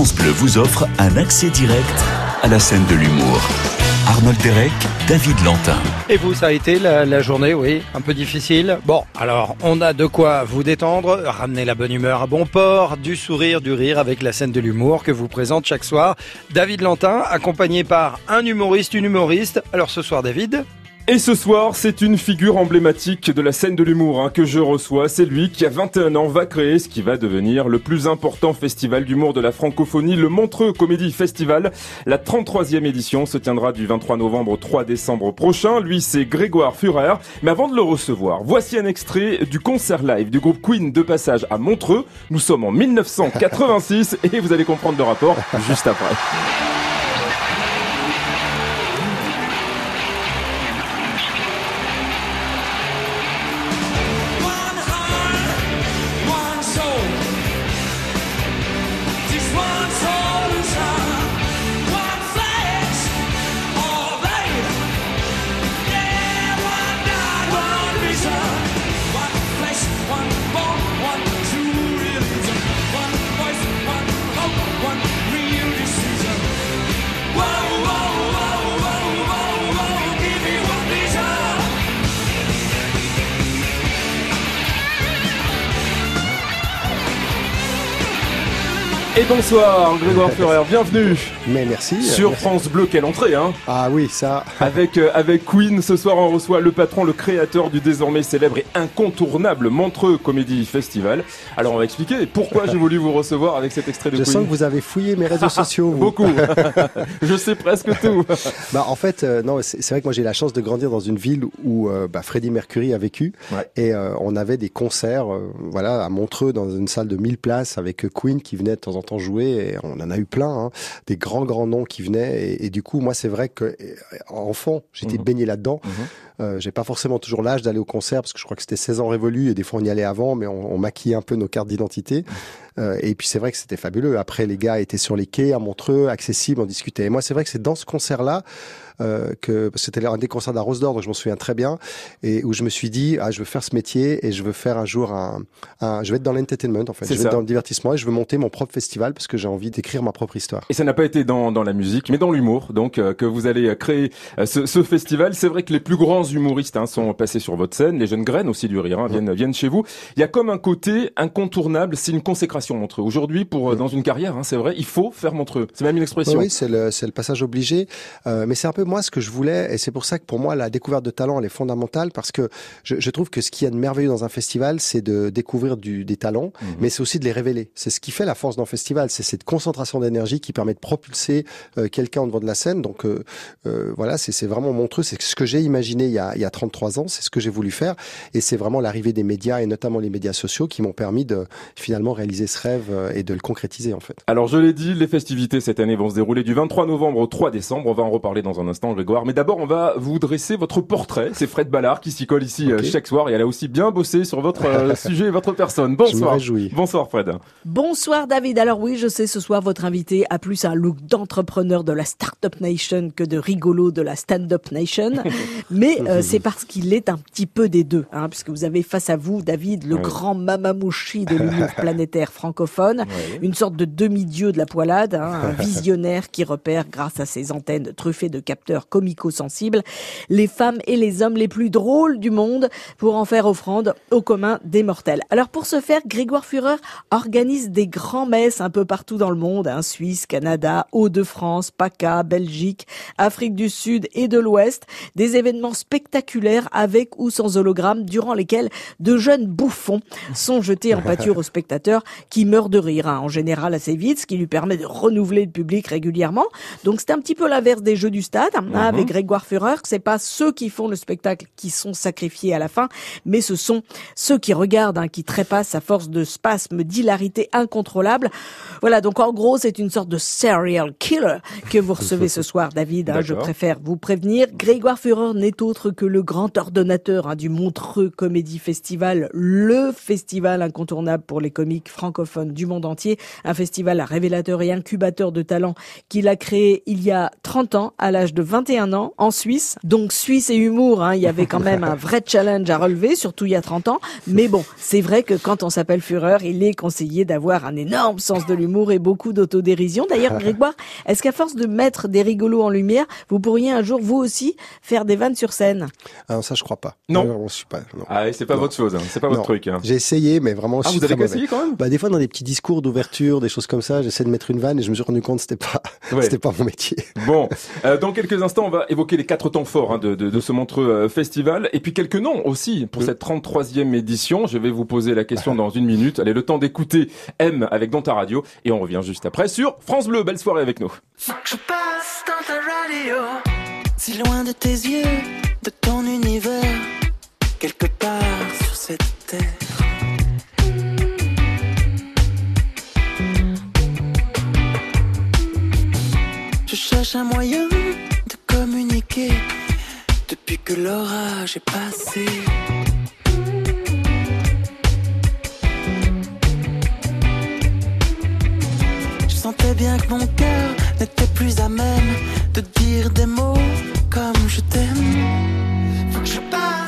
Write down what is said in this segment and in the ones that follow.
Vous offre un accès direct à la scène de l'humour. Arnold Derek, David Lantin. Et vous, ça a été la, journée, oui, un peu difficile. Bon, alors, on a de quoi vous détendre, ramener la bonne humeur à bon port, du sourire, du rire avec la scène de l'humour que vous présente chaque soir. David Lantin, accompagné par un humoriste, une humoriste. Alors ce soir, David et ce soir, c'est une figure emblématique de la scène de l'humour hein, que je reçois. C'est lui qui, à 21 ans, va créer ce qui va devenir le plus important festival d'humour de la francophonie, le Montreux Comédie Festival. La 33e édition se tiendra du 23 novembre au 3 décembre prochain. Lui, c'est Grégoire Führer. Mais avant de le recevoir, voici un extrait du concert live du groupe Queen de passage à Montreux. Nous sommes en 1986 et vous allez comprendre le rapport juste après. Bonsoir Grégoire Ferrer, bienvenue. Mais merci. Sur France Bleu, quelle entrée hein Ah oui, ça. Avec euh, avec Queen, ce soir on reçoit le patron, le créateur du désormais célèbre et incontournable Montreux Comédie Festival. Alors on va expliquer pourquoi j'ai voulu vous recevoir avec cet extrait de Je Queen. sens que vous avez fouillé mes réseaux sociaux. vous. Beaucoup. Je sais presque tout. Bah en fait, euh, non, c'est vrai que moi j'ai la chance de grandir dans une ville où euh, bah, Freddie Mercury a vécu Ouais. et euh, on avait des concerts, euh, voilà, à Montreux dans une salle de 1000 places avec euh, Queen qui venait de temps en temps jouer et on en a eu plein, hein, des grands grands noms qui venaient et, et du coup moi c'est vrai que euh, enfant j'étais Mhm. baigné là-dedans. Mhm. Euh, j'ai pas forcément toujours l'âge d'aller au concert parce que je crois que c'était 16 ans révolus et des fois on y allait avant mais on, on maquillait un peu nos cartes d'identité. Euh, et puis c'est vrai que c'était fabuleux. Après les gars étaient sur les quais à Montreux, accessibles, on discutait. Et moi c'est vrai que c'est dans ce concert-là euh, que c'était un des concerts de la Rose d'Or, donc je m'en souviens très bien, et où je me suis dit ah je veux faire ce métier et je veux faire un jour un, un je vais être dans l'entertainment en fait, je vais ça. être dans le divertissement et je veux monter mon propre festival parce que j'ai envie d'écrire ma propre histoire. Et ça n'a pas été dans, dans la musique, mais dans l'humour, donc euh, que vous allez euh, créer euh, ce, ce festival. C'est vrai que les plus grands humoristes hein, sont passés sur votre scène, les jeunes graines aussi du rire hein, viennent, viennent chez vous. Il y a comme un côté incontournable, c'est une consécration Montreux. Aujourd'hui, pour euh, dans une carrière, hein, c'est vrai, il faut faire Montreux. C'est même une expression. Oui, c'est le, c'est le passage obligé. Euh, mais c'est un peu moi ce que je voulais, et c'est pour ça que pour moi la découverte de talent elle est fondamentale parce que je, je trouve que ce qu'il y a de merveilleux dans un festival, c'est de découvrir du, des talents, Mhm. mais c'est aussi de les révéler. C'est ce qui fait la force d'un festival, c'est cette concentration d'énergie qui permet de propulser euh, quelqu'un devant de la scène. Donc euh, euh, voilà, c'est c'est vraiment montreux. C'est ce que j'ai imaginé il y, a, il y a 33 ans, c'est ce que j'ai voulu faire, et c'est vraiment l'arrivée des médias et notamment les médias sociaux qui m'ont permis de finalement réaliser ce rêve euh, et de le concrétiser en fait. Alors je l'ai dit, les festivités cette année vont se dérouler du 23 novembre au 3 décembre. On va en reparler dans un instant, Grégoire. Mais d'abord, on va vous dresser votre portrait. C'est Fred Ballard qui s'y colle ici euh, chaque soir et elle a aussi bien bossé sur votre euh, sujet et votre personne. Je Bonsoir. réjouis. Bonsoir Fred. Bonsoir David. Alors oui, je sais, ce soir votre invité a plus un look d'entrepreneur de la Startup Nation que de rigolo de la Stand-Up Nation. Mais euh, c'est parce qu'il est un petit peu des deux, hein, puisque vous avez face à vous, David, le Oui. grand mamamouchi de l'humour planétaire francophone, Oui. une sorte de demi-dieu de la poilade, hein, un visionnaire qui repère, grâce à ses antennes truffées de capteurs comico-sensibles, les femmes et les hommes les plus drôles du monde pour en faire offrande au commun des mortels. Alors pour ce faire, Grégoire Führer organise des grands messes un peu partout dans le monde, hein, Suisse, Canada, Hauts-de-France, PACA, Belgique, Afrique du Sud et de l'Ouest, des événements spectaculaires avec ou sans hologramme durant lesquels de jeunes bouffons sont jetés en pâture aux spectateurs qui meurent de rire, hein, en général assez vite, ce qui lui permet de renouveler le public régulièrement. Donc c'est un petit peu l'inverse des jeux du stade, hein, avec Grégoire Führer, que c'est pas ceux qui font le spectacle qui sont sacrifiés à la fin, mais ce sont ceux qui regardent, hein, qui trépassent à force de spasmes d'hilarité incontrôlable. Voilà, donc en gros, c'est une sorte de serial killer que vous recevez ce soir, David. hein, je préfère vous prévenir. Grégoire Führer n'est autre autre que le grand ordonnateur hein, du Montreux Comédie Festival, le festival incontournable pour les comiques francophones du monde entier, un festival révélateur et incubateur de talents qu'il a créé il y a 30 ans, à l'âge de 21 ans, en Suisse. Donc Suisse et humour, hein, il y avait quand même un vrai challenge à relever, surtout il y a 30 ans. Mais bon, c'est vrai que quand on s'appelle Fureur, il est conseillé d'avoir un énorme sens de l'humour et beaucoup d'autodérision. D'ailleurs, Grégoire, est-ce qu'à force de mettre des rigolos en lumière, vous pourriez un jour, vous aussi, faire des vannes sur scène? Alors ça, je crois pas. Non. Euh, je suis pas. non. Ah, c'est pas Non. votre chose, hein. c'est pas votre Non. truc. Hein. J'ai essayé, mais vraiment, je Ah, suis vous avez essayé quand même Bah, des fois, dans des petits discours d'ouverture, des choses comme ça, j'essaie de mettre une vanne et je me suis rendu compte que c'était pas, Ouais. c'était pas mon métier. Bon, euh, dans quelques instants, on va évoquer les quatre temps forts hein, de, de, de ce Montreux euh, Festival, et puis quelques noms aussi pour cette 33e édition. Je vais vous poser la question dans une minute. Allez, le temps d'écouter M avec Dans ta radio, et on revient juste après sur France Bleu. Belle soirée avec nous. Faut que je passe dans ta radio. Si loin de tes yeux, de ton univers, quelque part sur cette terre. Je cherche un moyen de communiquer depuis que l'orage est passé. Je sentais bien que mon cœur n'était plus à même de dire des mots comme je t'aime. Faut que je passe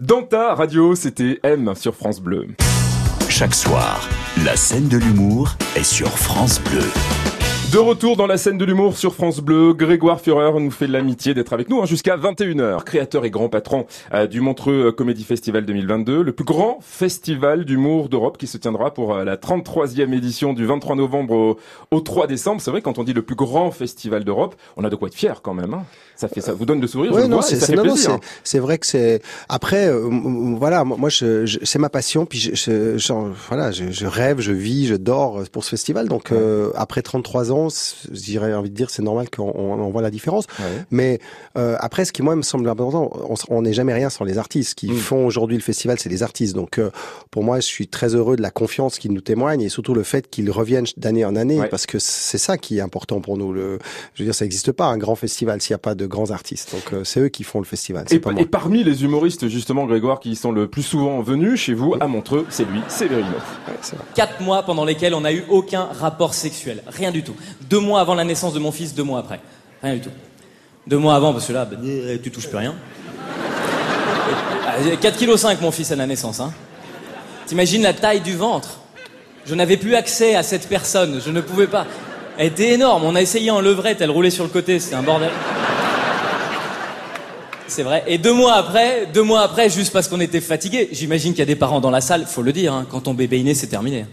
Dans ta radio, c'était M sur France Bleu. Chaque soir, la scène de l'humour est sur France Bleu. De retour dans la scène de l'humour sur France Bleu, Grégoire Führer nous fait l'amitié d'être avec nous hein, jusqu'à 21h. Créateur et grand patron euh, du Montreux Comédie Festival 2022, le plus grand festival d'humour d'Europe qui se tiendra pour euh, la 33e édition du 23 novembre au, au 3 décembre. C'est vrai, quand on dit le plus grand festival d'Europe, on a de quoi être fier quand même. Ça fait ça vous donne le sourire, je Ouais, le non, vois, et c'est ça c'est- fait non, non, plaisir. c'est- c'est vrai que c'est après euh, voilà moi je, je- c'est ma passion puis je, je- voilà je, je rêve je vis je dors pour ce festival donc euh, après 33 ans j'irais envie de dire, c'est normal qu'on on, on voit la différence. Ouais. Mais euh, après, ce qui moi me semble important, on n'est jamais rien sans les artistes. qui Mm. font aujourd'hui le festival, c'est les artistes. Donc euh, pour moi, je suis très heureux de la confiance qu'ils nous témoignent et surtout le fait qu'ils reviennent d'année en année, parce que c'est ça qui est important pour nous. Le, je veux dire, ça n'existe pas un grand festival s'il n'y a pas de grands artistes. Donc euh, c'est eux qui font le festival. Et, pas et moi. parmi les humoristes, justement, Grégoire, qui sont le plus souvent venus chez vous à Montreux, c'est lui, Séverino. Ouais. Quatre mois pendant lesquels on n'a eu aucun rapport sexuel. Rien du tout. Deux mois avant la naissance de mon fils, deux mois après. Rien du tout. Deux mois avant, parce que là, bah, euh, tu touches plus rien. Ah, 4 kg 5 mon fils à la naissance. Hein. T'imagines la taille du ventre? Je n'avais plus accès à cette personne. Je ne pouvais pas. Elle était énorme. On a essayé en levrette. Elle roulait sur le côté. C'était un bordel. C'est vrai. Et deux mois après, deux mois après, juste parce qu'on était fatigué, j'imagine qu'il y a des parents dans la salle, faut le dire, hein, quand ton bébé est né, c'est terminé.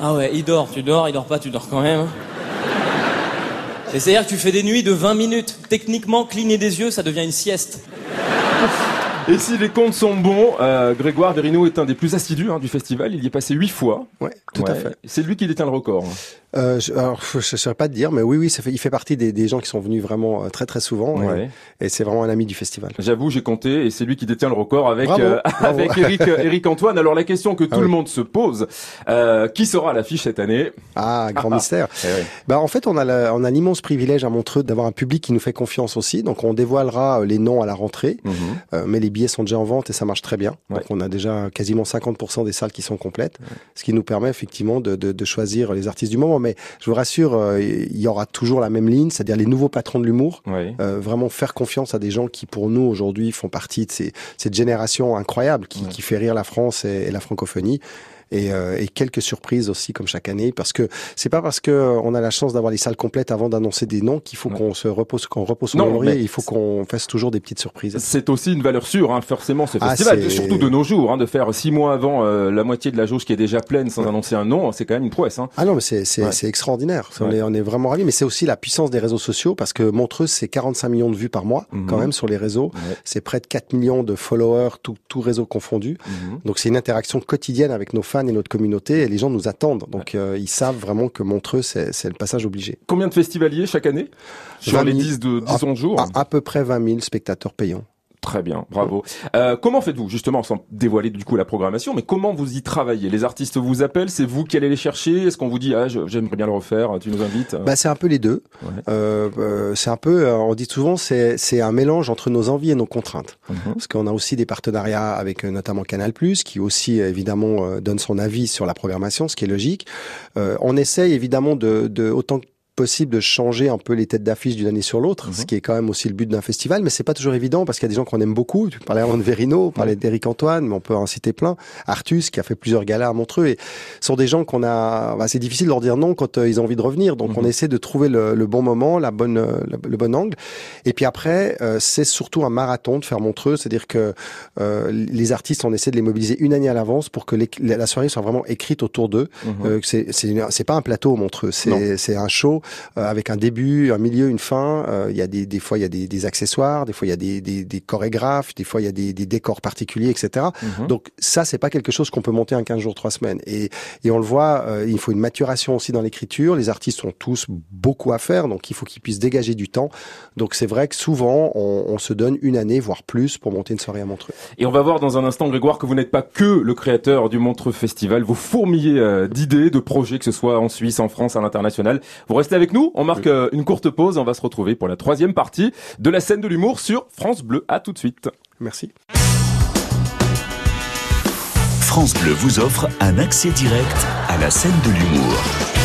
Ah ouais, il dort, tu dors, il dort pas, tu dors quand même. hein. C'est-à-dire que tu fais des nuits de 20 minutes. Techniquement, cligner des yeux, ça devient une sieste. Et si les comptes sont bons, euh, Grégoire Verino est un des plus assidus hein, du festival. Il y est passé huit fois. Ouais, tout à fait. C'est lui qui détient le record. Euh, je, alors, je ne saurais pas te dire, mais oui, oui, ça fait, il fait partie des, des gens qui sont venus vraiment euh, très très souvent, et- Ouais. et, c'est vraiment un ami du festival. J'avoue, j'ai compté et c'est lui qui détient le record avec Bravo, euh, bravo. avec Eric euh, Eric Antoine. Alors la question que tout Ah le oui. monde se pose, qui sera à l'affiche cette année? Ah, grand Ah, mystère. Eh. Bah, en fait, on a, la- on a l'immense privilège à Montreux d'avoir un public qui nous fait confiance aussi. Donc, on dévoilera les noms à la rentrée, Mhm. mais les billets sont déjà en vente et ça marche très bien. Ouais. Donc, on a déjà quasiment 50% des salles qui sont complètes, ce qui nous permet effectivement de, de, de choisir les artistes du moment. Mais je vous rassure, euh, il y aura toujours la même ligne, c'est-à-dire les nouveaux patrons de l'humour. Ouais. Euh, vraiment faire confiance à des gens qui, pour nous, aujourd'hui, font partie de ces, cette génération incroyable qui, fait rire la France et, et la francophonie. Et, euh, et quelques surprises aussi comme chaque année parce que c'est pas parce que euh, on a la chance d'avoir les salles complètes avant d'annoncer des noms qu'il faut Ouais. qu'on se repose qu'on repose son Non, il faut qu'on fasse toujours des petites surprises C'est aussi une valeur sûre, hein, forcément, ce Ah, festival, c'est- surtout de nos jours, hein, de faire six mois avant euh, la moitié de la jauge qui est déjà pleine sans annoncer un nom, c'est quand même une prouesse. Hein. Ah non, mais c'est c'est Ouais. extraordinaire. On, est, on est vraiment ravis. Mais c'est aussi la puissance des réseaux sociaux parce que Montreux, c'est 45 millions de vues par mois Mhm. quand même sur les réseaux. C'est près de 4 millions de followers, tout, tout réseau confondu. Mhm. Donc c'est une interaction quotidienne avec nos fans et notre communauté et les gens nous attendent. Donc euh, ils savent vraiment que Montreux, c'est le passage obligé. Combien de festivaliers chaque année? Sur 20 les 000. 10 de 10 Ah, 11 jours? À, à peu près 20 000 spectateurs payants. Très bien, bravo. Euh, comment faites-vous, justement, sans dévoiler du coup la programmation, mais comment vous y travaillez? Les artistes vous appellent, c'est vous qui allez les chercher? Est-ce qu'on vous dit, ah, j'aimerais bien le refaire, tu nous invites? Bah, c'est un peu les deux. Ouais. Euh, euh, c'est un peu, euh, on dit souvent, c'est c'est un mélange entre nos envies et nos contraintes. Mhm. Parce qu'on a aussi des partenariats avec euh, notamment Canal+, qui aussi évidemment donne son avis sur la programmation, ce qui est logique. Euh, on essaye évidemment de, de autant que possible de changer un peu les têtes d'affiche d'une année sur l'autre, Mhm. ce qui est quand même aussi le but d'un festival, mais c'est pas toujours évident parce qu'il y a des gens qu'on aime beaucoup. Tu parlais avant de Verino, on parlait d'Éric Antoine, mais on peut en citer plein. Artus, qui a fait plusieurs galas à Montreux, et ce sont des gens qu'on a. Bah, c'est difficile de leur dire non quand euh, ils ont envie de revenir, donc Mhm. on essaie de trouver le, le bon moment, la bonne, le, bon angle. Et puis après, euh, c'est surtout un marathon de faire Montreux, c'est-à-dire que euh, les artistes, on essaie de les mobiliser une année à l'avance pour que les- la soirée soit vraiment écrite autour d'eux. Mhm. C'est pas un plateau Montreux, c'est un show avec un début, un milieu, une fin. Euh, Il y a des des fois il y a des, des accessoires, des fois il y a des, des, des chorégraphes, des fois il y a des, des décors particuliers, etc. Mhm. Donc ça c'est pas quelque chose qu'on peut monter en 15 jours, 3 semaines. Et et on le voit, euh, il faut une maturation aussi dans l'écriture. Les artistes ont tous beaucoup à faire, donc il faut qu'ils puissent dégager du temps. Donc c'est vrai que souvent on, on se donne une année voire plus pour monter une soirée à Montreux. Et on va voir dans un instant, Grégoire, que vous n'êtes pas que le créateur du Montreux Festival. Vous fourmillez euh, d'idées, de projets, que ce soit en Suisse, en France, à l'international. Vous restez avec nous. On marque euh, une courte pause. On va se retrouver pour la troisième partie de la scène de l'humour sur France Bleu. À tout de suite. Merci. France Bleu vous offre un accès direct à la scène de l'humour.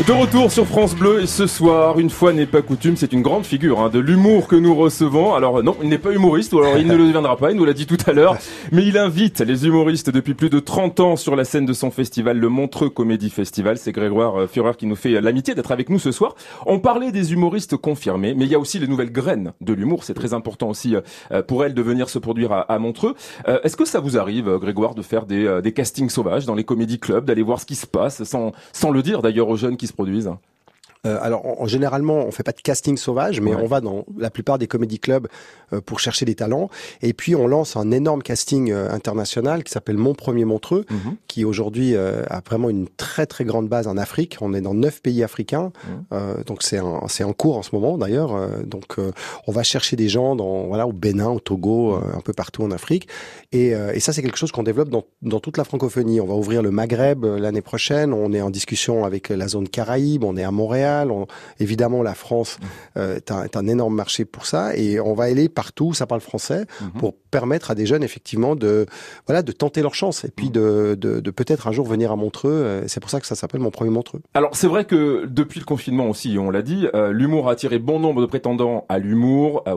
De retour sur France Bleu et ce soir, une fois n'est pas coutume, c'est une grande figure hein, de l'humour que nous recevons. Alors non, il n'est pas humoriste, ou alors il ne le deviendra pas, il nous l'a dit tout à l'heure, mais il invite les humoristes depuis plus de 30 ans sur la scène de son festival, le Montreux Comédie Festival. C'est Grégoire euh, Führer qui nous fait euh, l'amitié d'être avec nous ce soir. On parlait des humoristes confirmés, mais il y a aussi les nouvelles graines de l'humour. C'est très important aussi euh, pour elles de venir se produire à, Montreux. Est-ce que ça vous arrive, Grégoire, de faire des, des castings sauvages dans les comédie clubs, d'aller voir ce qui se passe, sans, sans le dire d'ailleurs aux jeunes qui se produisent Euh, alors, en, en- généralement, on fait pas de casting sauvage, mais Ouais. on va dans la plupart des comédie clubs euh, pour chercher des talents. Et puis, on lance un énorme casting euh, international qui s'appelle Mon Premier Montreux, Mhm. qui aujourd'hui euh, a vraiment une très très grande base en Afrique. On est dans neuf pays africains, Mhm. Euh, donc c'est en, c'est en cours en ce moment d'ailleurs. Euh, donc, euh, on va chercher des gens dans voilà au Bénin, au Togo, euh, un peu partout en Afrique. Et, euh, et ça, c'est quelque chose qu'on développe dans, dans toute la francophonie. On va ouvrir le Maghreb l'année prochaine. On est en discussion avec la zone Caraïbe. On est à Montréal. On- évidemment, la France euh, est, un, est un énorme marché pour ça. Et on va aller partout où ça parle français Mhm. pour permettre à des jeunes, effectivement, de voilà de tenter leur chance et puis de, de, de peut-être un jour venir à Montreux. Euh, C'est pour ça que ça s'appelle mon premier Montreux. Alors c'est vrai que depuis le confinement aussi, on l'a dit, euh, l'humour a attiré bon nombre de prétendants à l'humour, à,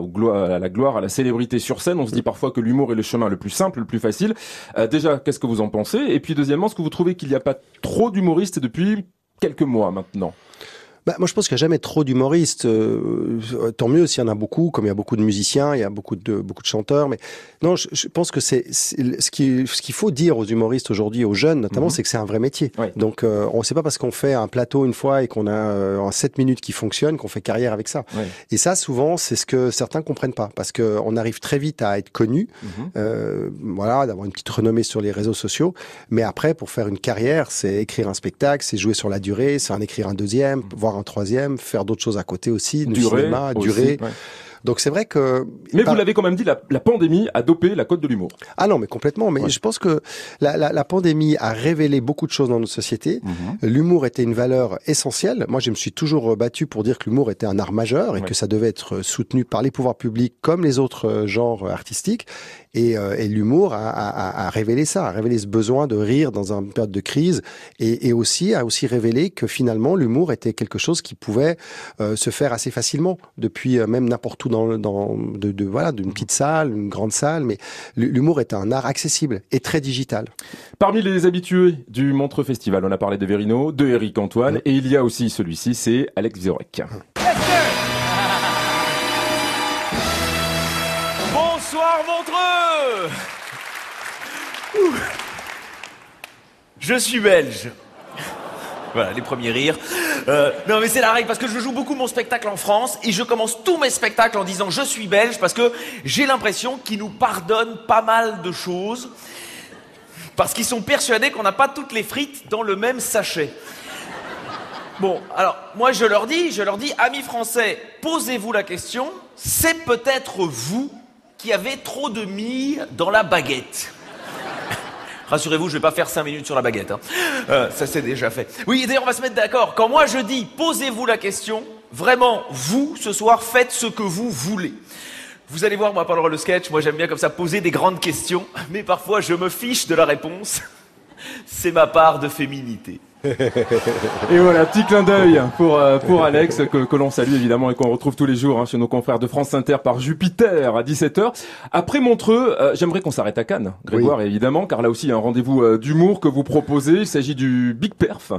la gloire, à la célébrité sur scène. On se dit parfois que l'humour est le chemin le plus simple, le plus facile. Euh, déjà, qu'est-ce que vous en pensez? Et puis deuxièmement, est-ce que vous trouvez qu'il n'y a pas trop d'humoristes depuis quelques mois maintenant? Bah, moi, je pense qu'il n'y a jamais trop d'humoristes. Euh, tant mieux s'il y en a beaucoup, comme il y a beaucoup de musiciens, il y a beaucoup de beaucoup de chanteurs. Mais non, je, je pense que c'est ce qui ce qu'il faut dire aux humoristes aujourd'hui, aux jeunes notamment, Mhm. c'est que c'est un vrai métier. Donc, euh, on ne sait pas parce qu'on fait un plateau une fois et qu'on a euh, en 7 minutes qui fonctionne qu'on fait carrière avec ça. Et ça, souvent, c'est ce que certains comprennent pas, parce que on arrive très vite à être connu, Mhm. euh, voilà, d'avoir une petite renommée sur les réseaux sociaux. Mais après, pour faire une carrière, c'est écrire un spectacle, c'est jouer sur la durée, c'est en écrire un deuxième, voire un troisième, faire d'autres choses à côté aussi, du cinéma, aussi, ouais. Donc c'est vrai que. Mais par- vous l'avez quand même dit, la, la pandémie a dopé la cote de l'humour. Ah non, mais complètement. Mais Ouais. je pense que la, la, la pandémie a révélé beaucoup de choses dans notre société. L'humour était une valeur essentielle. Moi, je me suis toujours battu pour dire que l'humour était un art majeur et Ouais. que ça devait être soutenu par les pouvoirs publics comme les autres euh, genres artistiques. Et, euh, et l'humour a, a, a- a révélé ça, a révélé ce besoin de rire dans une période de crise, et, et aussi a aussi révélé que finalement l'humour était quelque chose qui pouvait euh, se faire assez facilement depuis euh, même n'importe où dans, dans de, de voilà d'une petite salle, une grande salle, mais l'humour est un art accessible et très digital. Parmi les habitués du Montreux Festival, on a parlé de Verino, de Eric Antoine, Mm. et il y a aussi celui-ci, c'est Alex Vizorek. Bonsoir Montreux. Je suis belge. Voilà, les premiers rires. Euh, non mais c'est la règle parce que je joue beaucoup mon spectacle en France et je commence tous mes spectacles en disant je suis belge parce que j'ai l'impression qu'ils nous pardonnent pas mal de choses parce qu'ils sont persuadés qu'on n'a pas toutes les frites dans le même sachet. Bon, alors moi je leur dis, je leur dis, amis français, posez-vous la question, c'est peut-être vous qui avez trop de mie dans la baguette. Rassurez-vous, je vais pas faire 5 minutes sur la baguette. hein. Euh, ça c'est déjà fait. Oui, d'ailleurs on va se mettre d'accord. Quand moi je dis posez-vous la question, vraiment vous ce soir faites ce que vous voulez. Vous allez voir moi pendant le sketch, moi j'aime bien comme ça poser des grandes questions, mais parfois je me fiche de la réponse. C'est ma part de féminité. Et voilà, petit clin d'œil pour euh, pour Alex que, que l'on salue évidemment et qu'on retrouve tous les jours hein, chez nos confrères de France Inter par Jupiter à 17h. Après Montreux, euh, j'aimerais qu'on s'arrête à Cannes, Grégoire évidemment, car là aussi il y a un rendez-vous euh, d'humour que vous proposez. Il s'agit du Big Perf.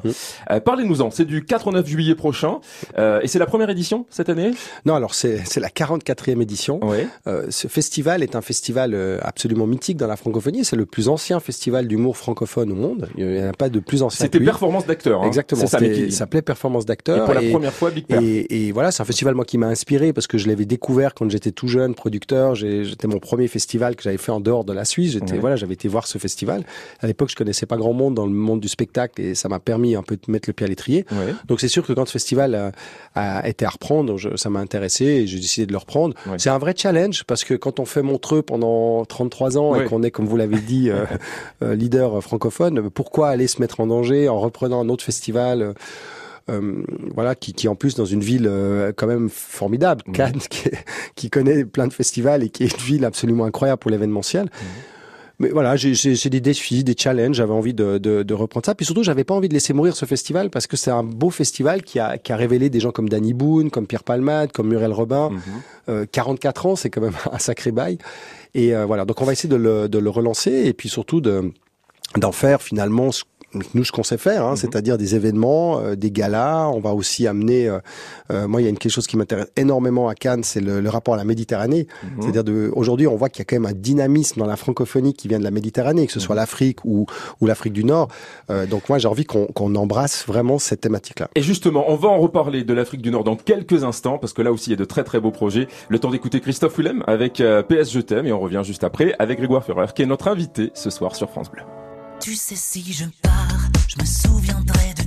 Euh, Parlez-nous-en. C'est du 4 au 9 juillet prochain et c'est la première édition cette année? Non, alors c'est la 44e édition. Euh, ce festival est un festival absolument mythique dans la francophonie. C'est le plus ancien festival d'humour francophone au monde. Il n'y en a pas de plus ancien. C'était lui. Performance d'acteur. Hein. Exactement. Ça, qui- Ça s'appelait Performance Et d'acteur. pour la première fois, Big Perf. Et, et voilà, c'est un festival moi qui m'a inspiré parce que je l'avais découvert quand j'étais tout jeune, producteur. J'étais mon premier festival que j'avais fait en dehors de la Suisse. J'étais Ouais. voilà, j'avais été voir ce festival. À l'époque, je connaissais pas grand monde dans le monde du spectacle et ça m'a permis un peu de mettre le pied à l'étrier. Ouais. Donc c'est sûr que quand ce festival a, a été à reprendre, je- ça m'a intéressé et j'ai décidé de le reprendre. Ouais. C'est un vrai challenge parce que quand on fait Montreux pendant 33 ans et qu'on est, comme vous l'avez dit, euh, euh, leader francophone, pourquoi aller se mettre en danger en reprenant un autre festival euh, euh, voilà, qui, qui en plus dans une ville euh, quand même formidable, Mhm. Cannes, qui, qui connaît plein de festivals et qui est une ville absolument incroyable pour l'événementiel. Mhm. Mais voilà, j'ai- des défis, des challenges. J'avais envie de, de, de reprendre ça. Puis surtout, j'avais pas envie de laisser mourir ce festival parce que c'est un beau festival qui a, qui a révélé des gens comme Danny Boone, comme Pierre Palmade, comme Muriel Robin. Mhm. Euh, 44 ans, c'est quand même un sacré bail. Et voilà, donc on va essayer de le, de le relancer et puis surtout de d'en faire finalement ce- nous ce qu'on sait faire, hein, c'est-à-dire des événements, euh, des galas. On va aussi amener. euh, euh, moi, il y a une, quelque chose qui m'intéresse énormément à Cannes, c'est le, le rapport à la Méditerranée. C'est-à-dire de aujourd'hui, on voit qu'il y a quand même un dynamisme dans la francophonie qui vient de la Méditerranée, que ce soit l'Afrique ou, ou l'Afrique du Nord. Euh, donc moi, j'ai envie qu'on qu'on embrasse vraiment cette thématique-là. Et justement, on va en reparler de l'Afrique du Nord dans quelques instants, parce que là aussi, il y a de très très beaux projets. Le temps d'écouter Christophe Willem avec euh, PS Je t'aime, et on revient juste après avec Grégoire Ferrer, qui est notre invité ce soir sur France Bleu. Tu sais si je pars, je me souviendrai de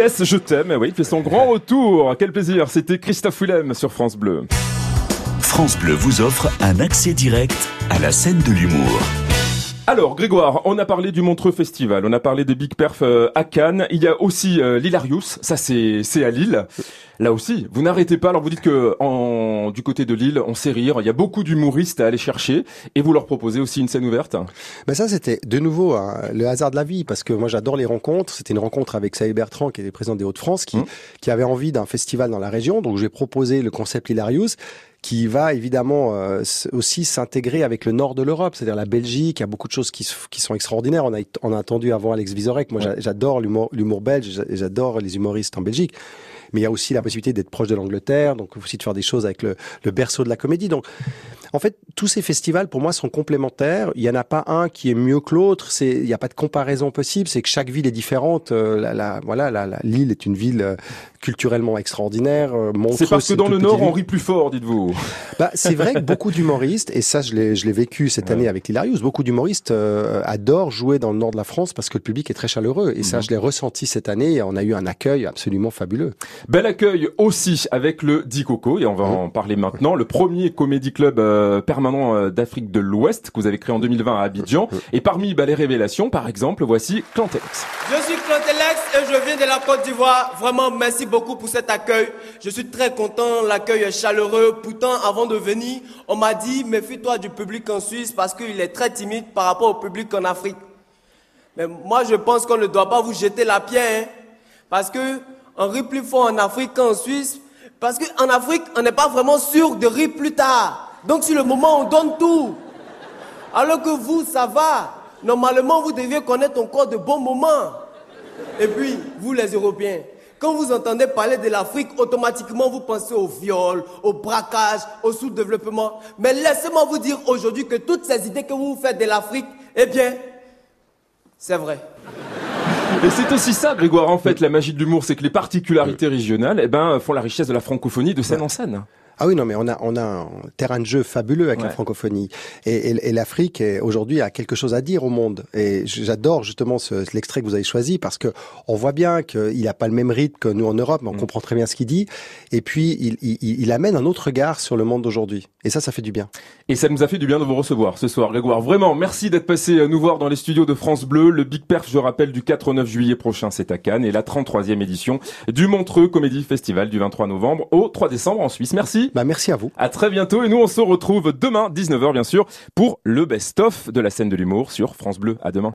PS Je t'aime, oui, il fait son grand retour. Quel plaisir, c'était Christophe Willem sur France Bleu. France Bleu vous offre un accès direct à la scène de l'humour. Alors, Grégoire, on a parlé du Montreux Festival, on a parlé des Big Perf euh, à Cannes. Il y a aussi euh, l'Hilarius, ça c'est c'est à Lille. Là aussi, vous n'arrêtez pas. Alors vous dites que en, du côté de Lille, on sait rire. Il y a beaucoup d'humoristes à aller chercher, et vous leur proposez aussi une scène ouverte. Ben ça, c'était de nouveau hein, le hasard de la vie, parce que moi j'adore les rencontres. C'était une rencontre avec Saïd Bertrand, qui est le président des Hauts-de-France, qui, Mmh. qui avait envie d'un festival dans la région. Donc j'ai proposé le concept Hilarious, qui va évidemment euh, aussi s'intégrer avec le nord de l'Europe, c'est-à-dire la Belgique. Il y a beaucoup de choses qui, sont extraordinaires. On a, on a entendu avant Alex Vizorek. Moi, j'a- j'adore l'humour l'humour belge, j'a- j'adore les humoristes en Belgique. Mais il y a aussi la possibilité d'être proche de l'Angleterre, donc aussi de faire des choses avec le, le berceau de la comédie. Donc, en fait, tous ces festivals, pour moi, sont complémentaires. Il y en a pas un qui est mieux que l'autre. C'est, il n'y a pas de comparaison possible. C'est que chaque ville est différente. Euh, la, la- voilà, la, la- Lille est une ville euh, culturellement extraordinaire. Euh, C'est parce que dans le Nord, ville. on rit plus fort, dites-vous. Bah, c'est vrai que beaucoup d'humoristes, et ça je l'ai, je l'ai vécu cette année avec l'Hilarious, beaucoup d'humoristes euh, adorent jouer dans le nord de la France parce que le public est très chaleureux. Et ça, je l'ai ressenti cette année et on a eu un accueil absolument fabuleux. Bel accueil aussi avec le Di Coco, et on va en parler maintenant. Le premier comédie club euh, permanent euh, d'Afrique de l'Ouest que vous avez créé en 2020 à Abidjan. Et parmi bah, les révélations, par exemple, voici Clantex. Je suis Clotelex et je viens de la Côte d'Ivoire. Vraiment, merci beaucoup pour cet accueil. Je suis très content, l'accueil est chaleureux. Pourtant, avant de venir, on m'a dit, méfie-toi du public en Suisse parce qu'il est très timide par rapport au public en Afrique. Mais moi, je pense qu'on ne doit pas vous jeter la pierre, hein, parce que on rit plus fort en Afrique qu'en Suisse. Parce qu'en Afrique, on n'est pas vraiment sûr de rire plus tard. Donc sur le moment, on donne tout. Alors que vous, ça va. Normalement, vous deviez connaître encore de bons moments. Et puis, vous les Européens, quand vous entendez parler de l'Afrique, automatiquement vous pensez au viol, au braquage, au sous-développement. Mais laissez-moi vous dire aujourd'hui que toutes ces idées que vous vous faites de l'Afrique, eh bien, c'est vrai. Et c'est aussi ça, Grégoire, en fait, la magie de l'humour, c'est que les particularités régionales, eh ben, font la richesse de la francophonie de scène en scène. Ah oui, non, mais on a, on a un terrain de jeu fabuleux avec la francophonie. Et, et, et l'Afrique, aujourd'hui, a quelque chose à dire au monde. Et j'adore justement ce, l'extrait que vous avez choisi parce que on voit bien qu'il n'a pas le même rythme que nous en Europe, mais on comprend très bien ce qu'il dit. Et puis, il, il, il amène un autre regard sur le monde d'aujourd'hui. Et ça, ça fait du bien. Et ça nous a fait du bien de vous recevoir ce soir, Grégoire. Vraiment, merci d'être passé euh, nous voir dans les studios de France Bleu. Le Big Perf, je rappelle, du 4 au 9 juillet prochain, c'est à Cannes. Et la 33e édition du Montreux Comédie Festival du 23 novembre au 3 décembre en Suisse. Merci. Bah, merci à vous. À très bientôt. Et nous, on se retrouve demain, 19h bien sûr, pour le best-of de la scène de l'humour sur France Bleu. À demain.